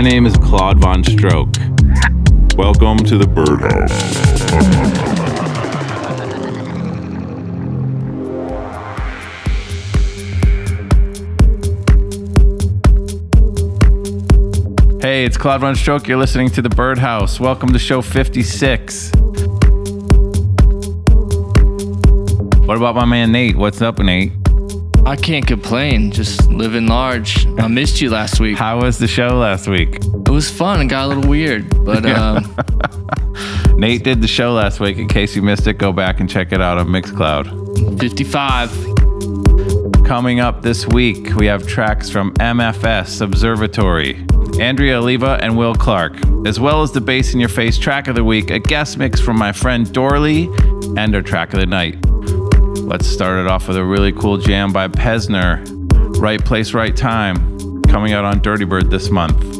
My name is Claude VonStroke. Welcome to the Birdhouse. Hey, it's Claude VonStroke. You're listening to the Birdhouse. Welcome to show 56. What about my man Nate? What's up, Nate? I can't complain. Just living large. I missed you last week. How was the show last week? It was fun. It got a little weird, but um, Nate did the show last week. In case you missed it, go back and check it out on Mixcloud. 55. Coming up this week, we have tracks from MFS Observatory, Andrea Oliva, and Will Clarke, as well as the Bass in Your Face track of the week, a guest mix from my friend Dorley, and our track of the night. Let's start it off with a really cool jam by Pezner, Right Place, Right Time, coming out on Dirty Bird this month.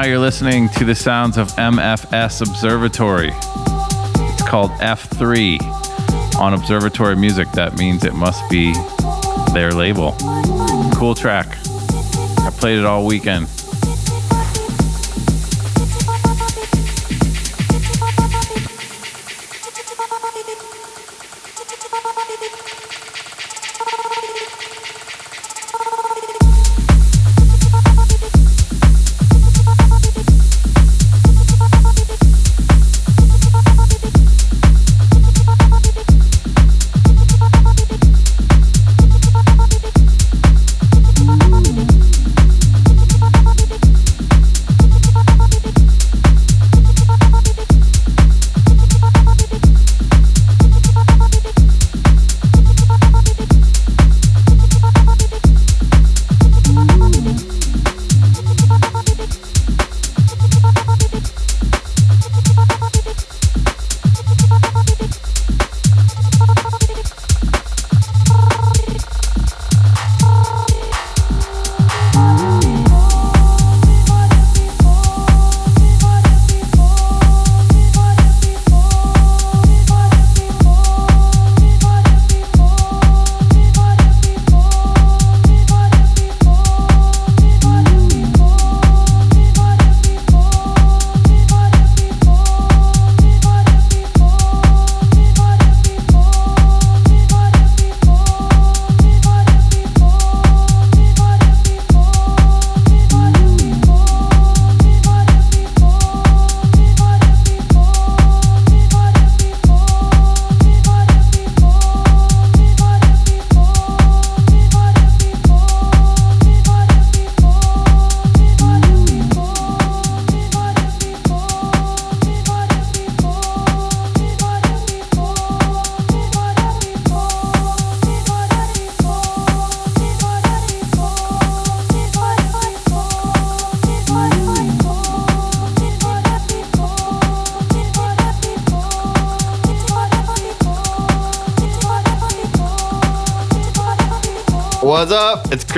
Now, you're listening to the sounds of MFS Observatory. It's called F3 on Observatory Music. That means it must be their label. Cool track. I played it all weekend.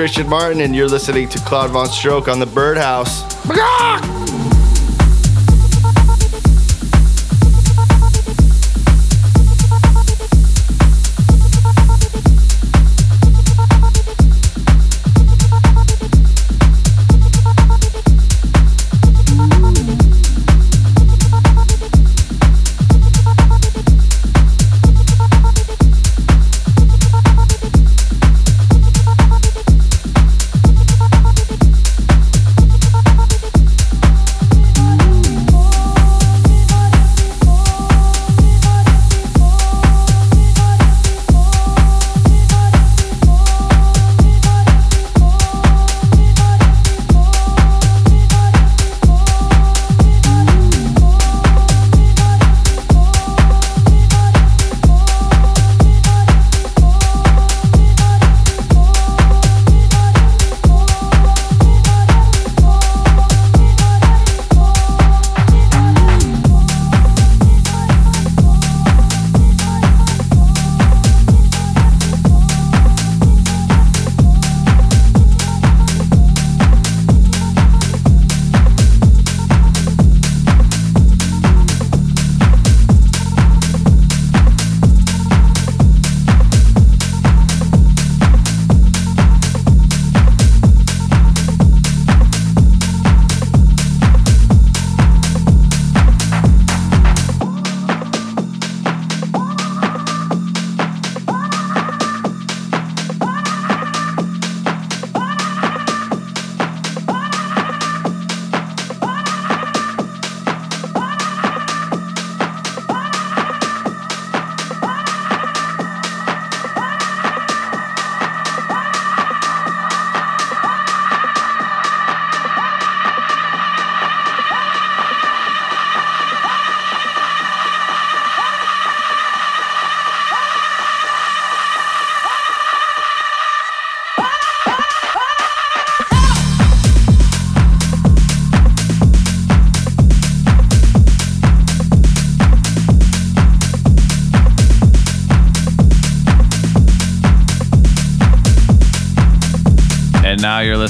Christian Martin, and you're listening to Claude VonStroke on the Birdhouse.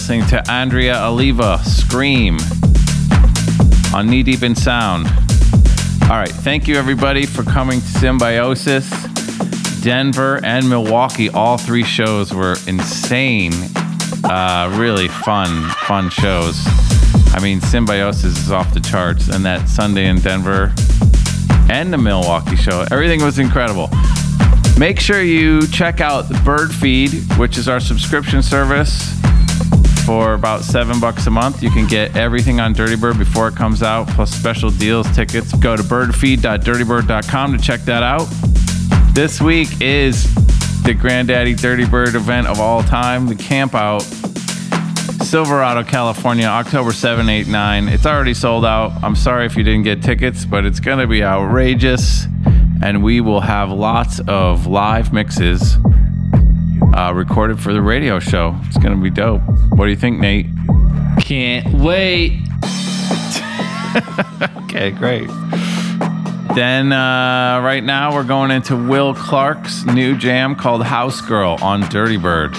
Listening to Andrea Oliva, Scream. on Knee Deep in Sound. All right, thank you everybody for coming to Symbiosis. Denver and Milwaukee, all three shows were insane. Uh, really fun, fun shows. I mean, Symbiosis is off the charts, and that Sunday in Denver and the Milwaukee show, everything was incredible. Make sure you check out the Bird Feed, which is our subscription service for about seven bucks a month. You can get everything on Dirty Bird before it comes out, plus special deals, tickets. Go to birdfeed.dirtybird.com to check that out. This week is the Granddaddy Dirty Bird event of all time, the Camp Out, Silverado, California, October 7, 8, 9. It's already sold out. I'm sorry if you didn't get tickets, but it's going to be outrageous and we will have lots of live mixes uh, recorded for the radio show. It's going to be dope. What do you think, Nate? Can't wait. okay, great. Then, uh, right now, we're going into Will Clarke's new jam called House Girl on Dirty Bird.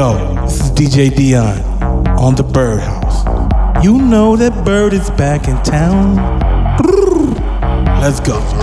Yo, this is DJ Dion on the Birdhouse. You know that Bird is back in town. Let's go.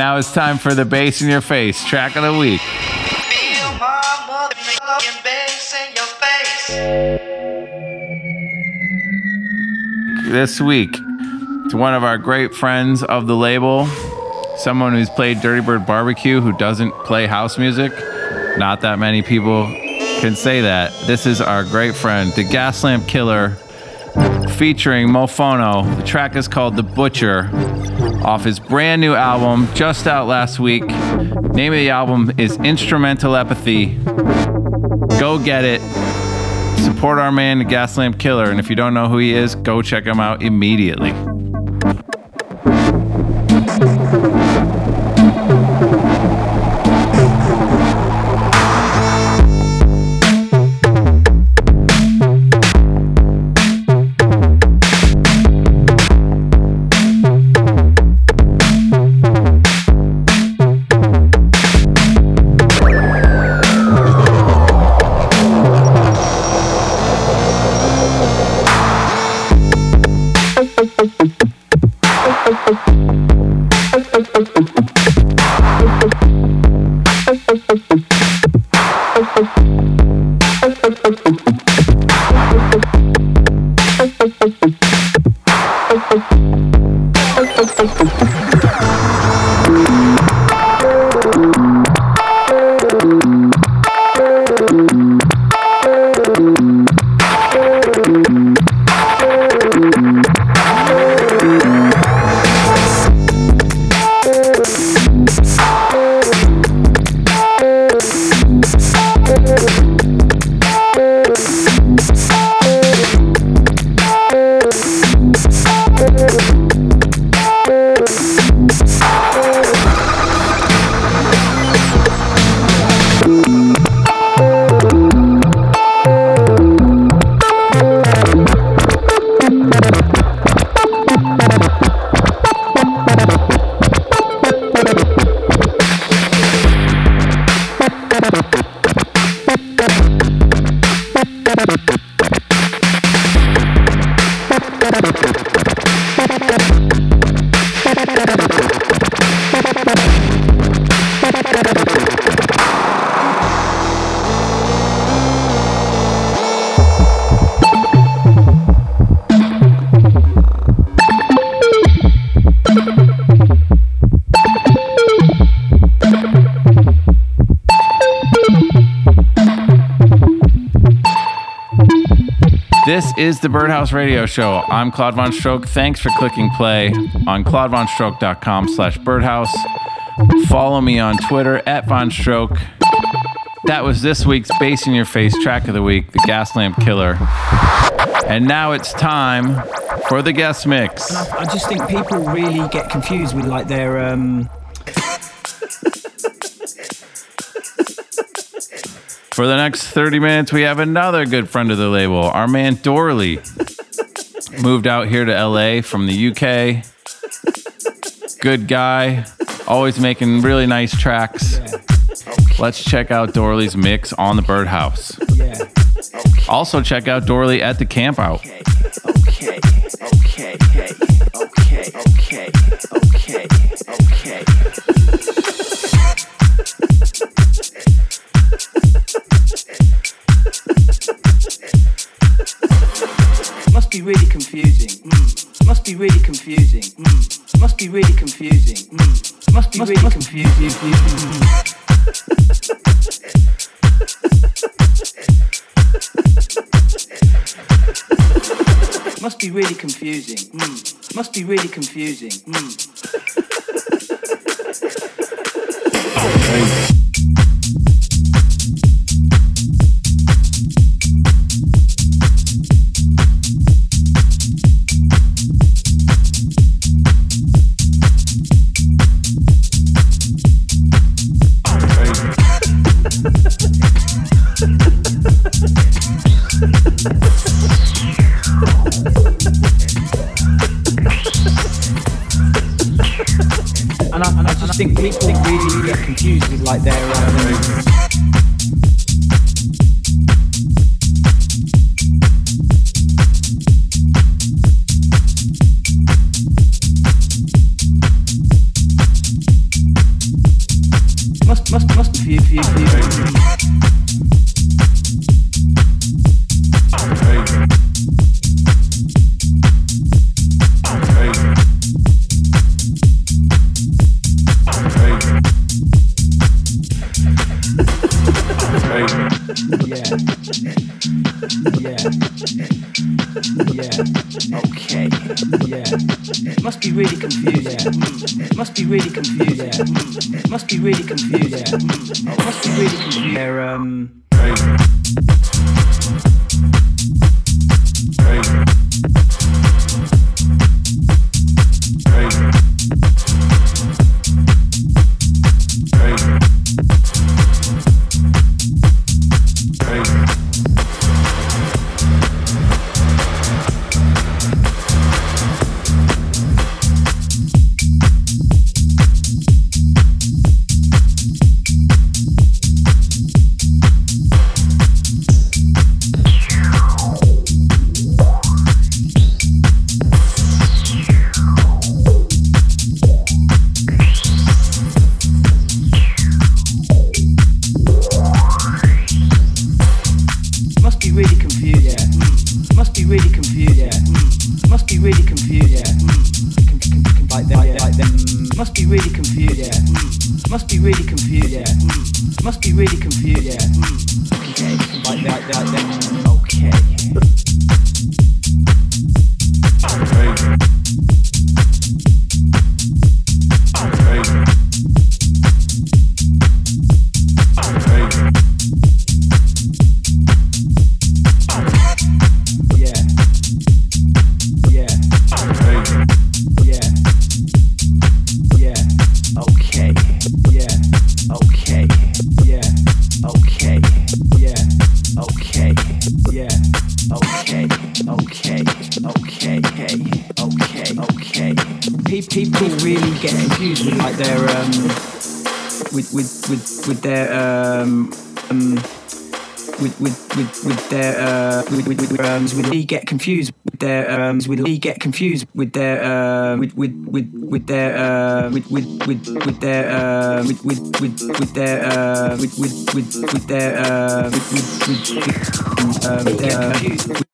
Now it's time for the bass in your face track of the week. This week, to one of our great friends of the label, someone who's played Dirty Bird Barbecue who doesn't play house music. Not that many people can say that. This is our great friend, the Gaslamp Killer, featuring Mofono. The track is called The Butcher off his brand new album, just out last week. Name of the album is Instrumentalepathy. Go get it. Support our man, the Gaslamp Killer. And if you don't know who he is, go check him out immediately. Is the Birdhouse Radio Show. I'm Claude VonStroke. Thanks for clicking play on claudevonstroke.com slash birdhouse. Follow me on Twitter at Von Stroke. That was this week's Bass in Your Face track of the week, the Gaslamp Killer. And now it's time for the guest mix. I just think people really get confused with like their um For the next 30 minutes, we have another good friend of the label, our man Dorley. Moved out here to LA from the UK. Good guy, always making really nice tracks. Let's check out Dorley's mix on the Birdhouse. yeah. Also, check out Dorley at the camp really confusing. Mm. Must be really confusing. Mm. Must be really confusing. Mm. Must be really confusing. Mm. Must be really confusing. Mm. And think people really get confused with like their um, confused with their um, with we get confused with their uh, with with with with their uh, with with with with their uh, with with with with their uh, with with with with their uh, with with with, with um, their,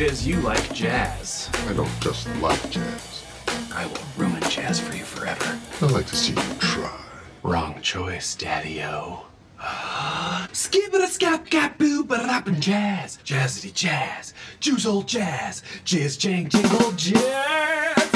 street is you like jazz. I don't just like jazz. I will ruin jazz for you forever. I'd like to see you try. Wrong choice, Daddy O. Skibbity scap gap boo ba rappin' jazz. Jazzity jazz. Juice old jazz. Jizz jang jingle jazz.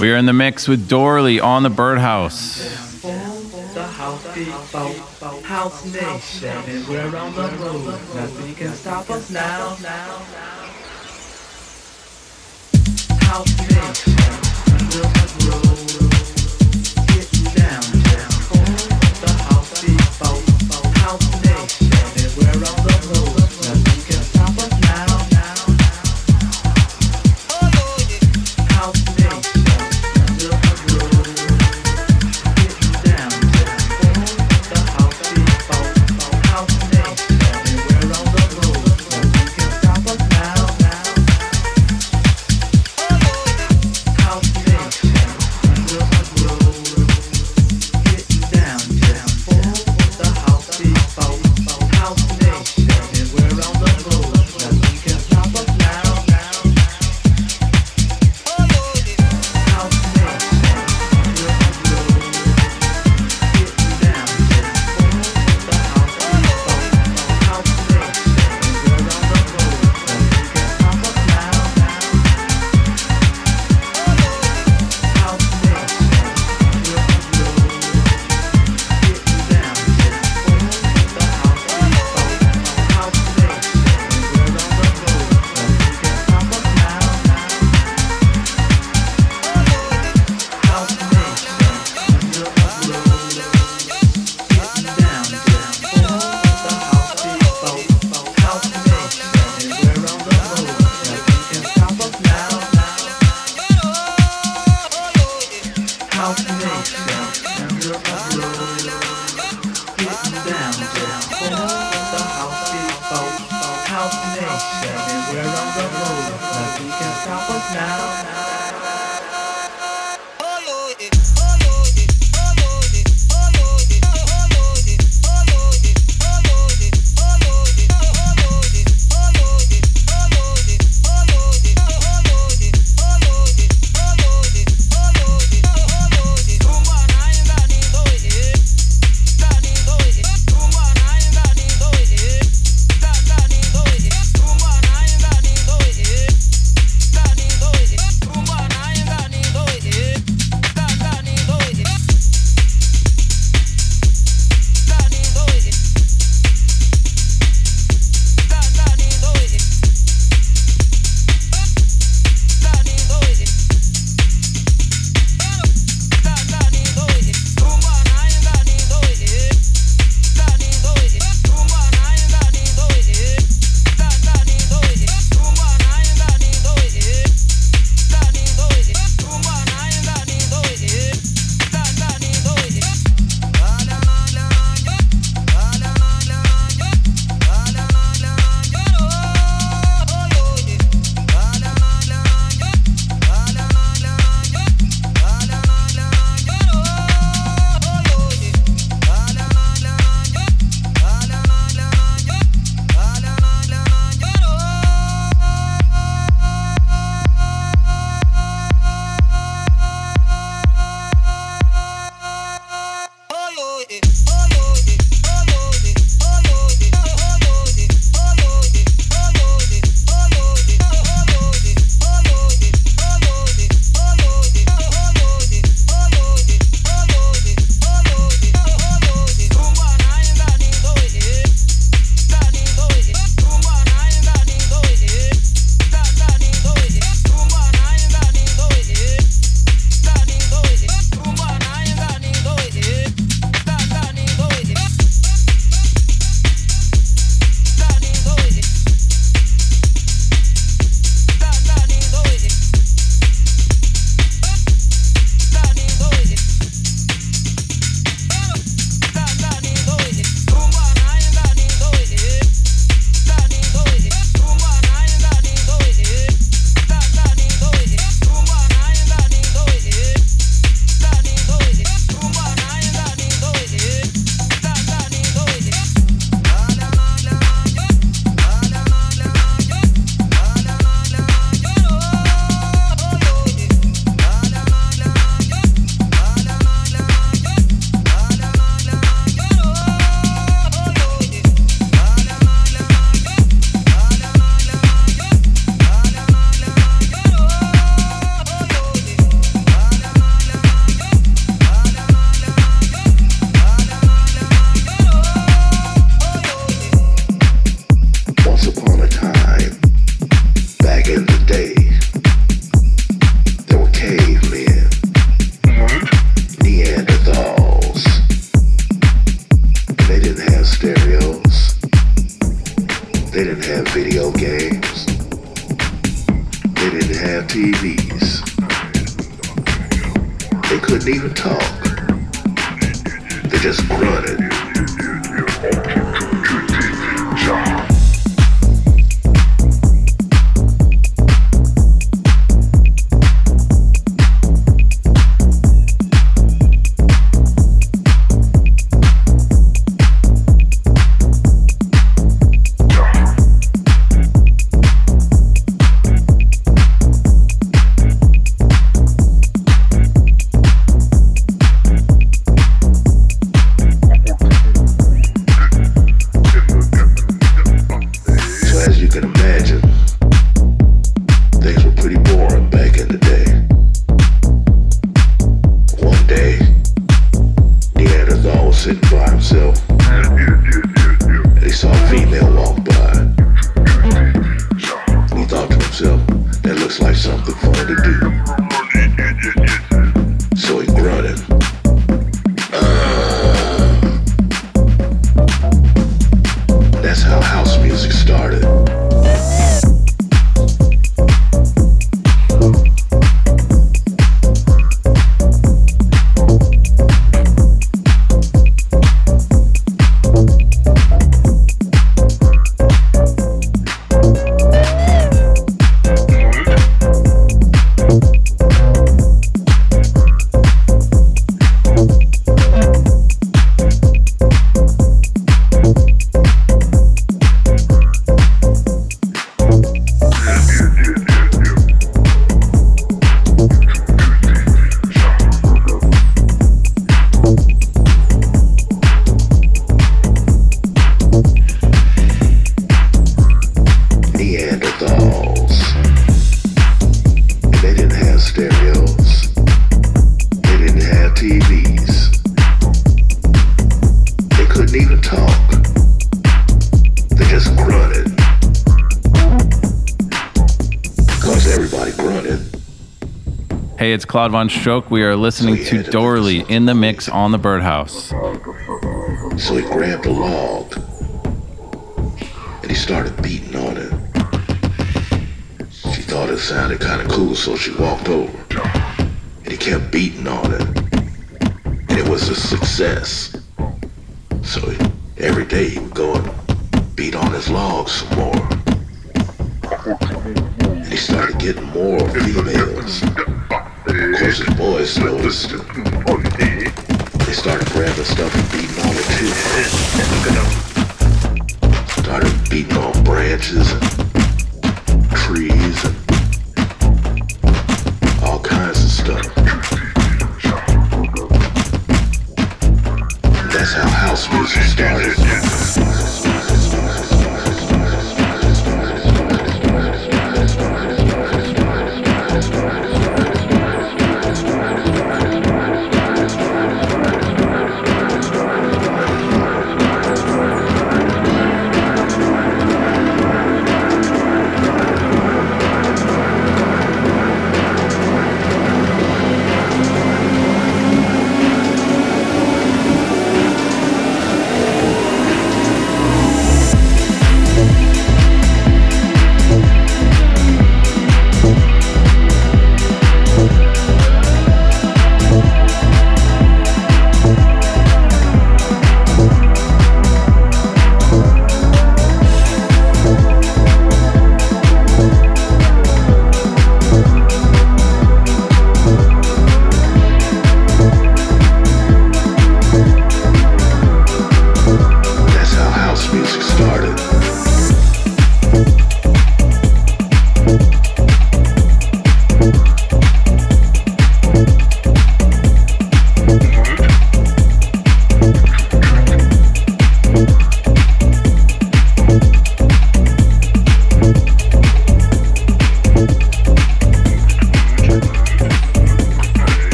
We're in the mix with Dorley on the Birdhouse. House nation, we're on the road. Nothing can stop us now. House nation, we're on the road. How nation and we're on the road. They didn't have TVs. They couldn't even talk. They just grunted. Claude VonStroke. We are listening to Dorley in the mix on the Birdhouse. So he grabbed a log and he started beating on it. She thought it sounded kind of cool, so she walked over and he kept beating on it. And it was a success. So every day he would go and beat on his log some more. And he started getting more females. Of course, the boys know this. They started grabbing stuff and beating on it too. Started beating on branches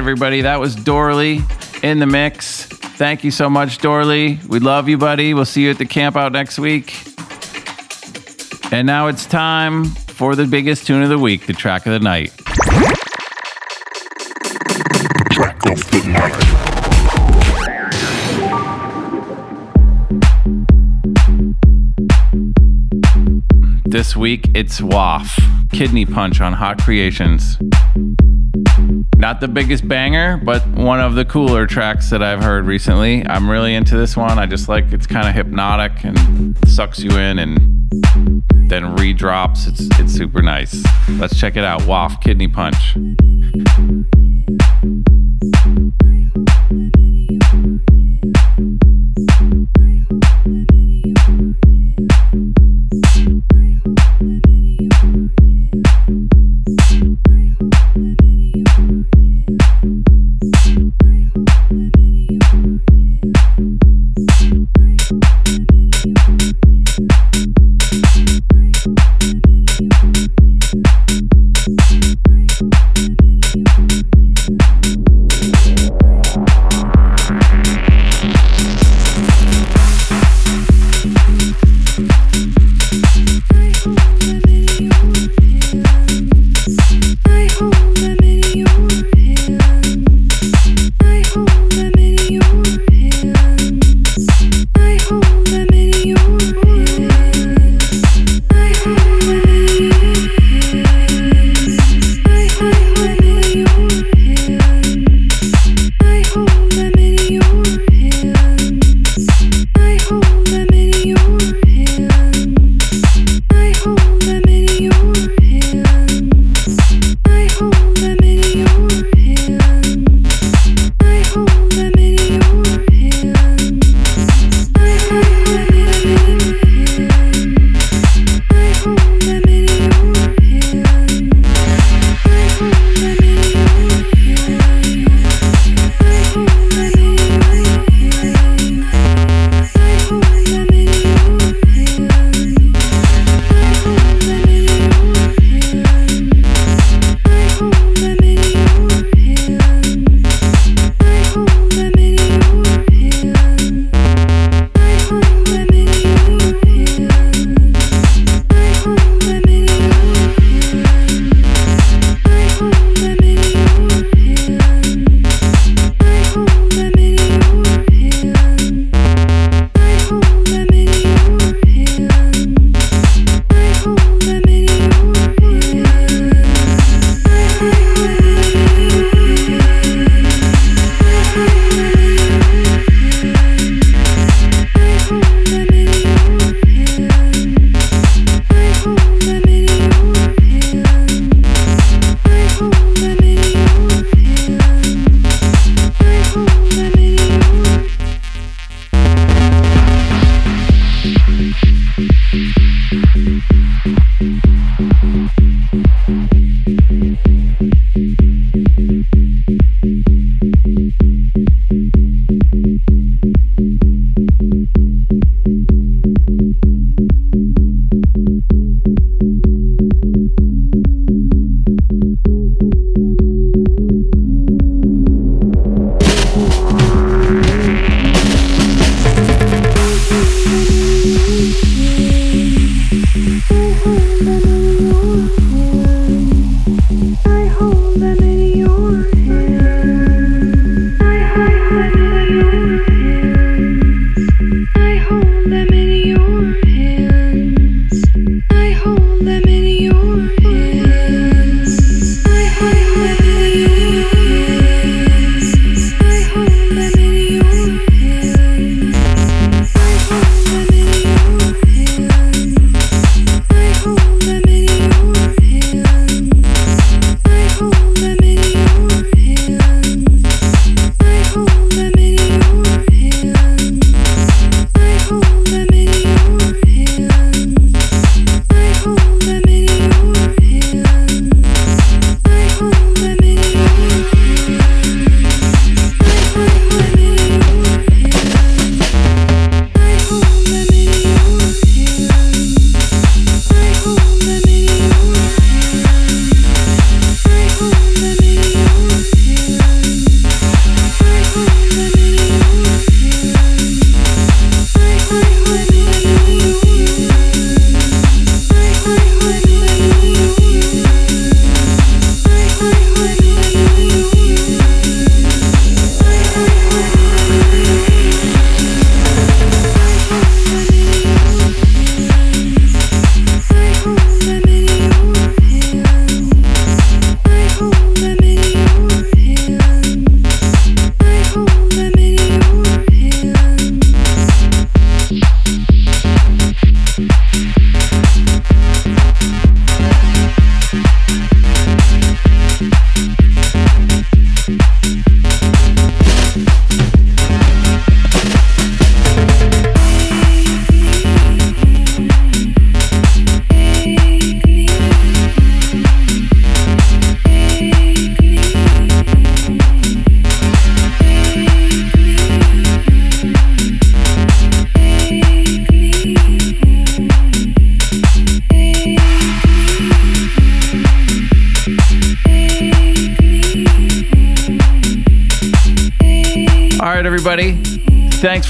everybody, that was Dorley in the mix. Thank you so much, Dorley. We love you, buddy. We'll see you at the camp out next week. And now it's time for the biggest tune of the week, the track of the night. Track of the night. This week, it's WAFF, Kidney Punch on Hot Creations. Not the biggest banger, but one of the cooler tracks that I've heard recently. I'm really into this one. I just like it's kind of hypnotic and sucks you in and then redrops. It's it's super nice. Let's check it out. WAFF Kidney Punch.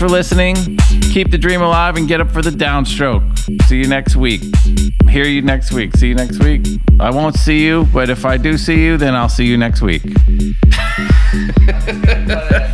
For listening. Keep the dream alive and get up for the downstroke. See you next week. Hear you next week. See you next week. I won't see you, but if I do see you, then I'll see you next week.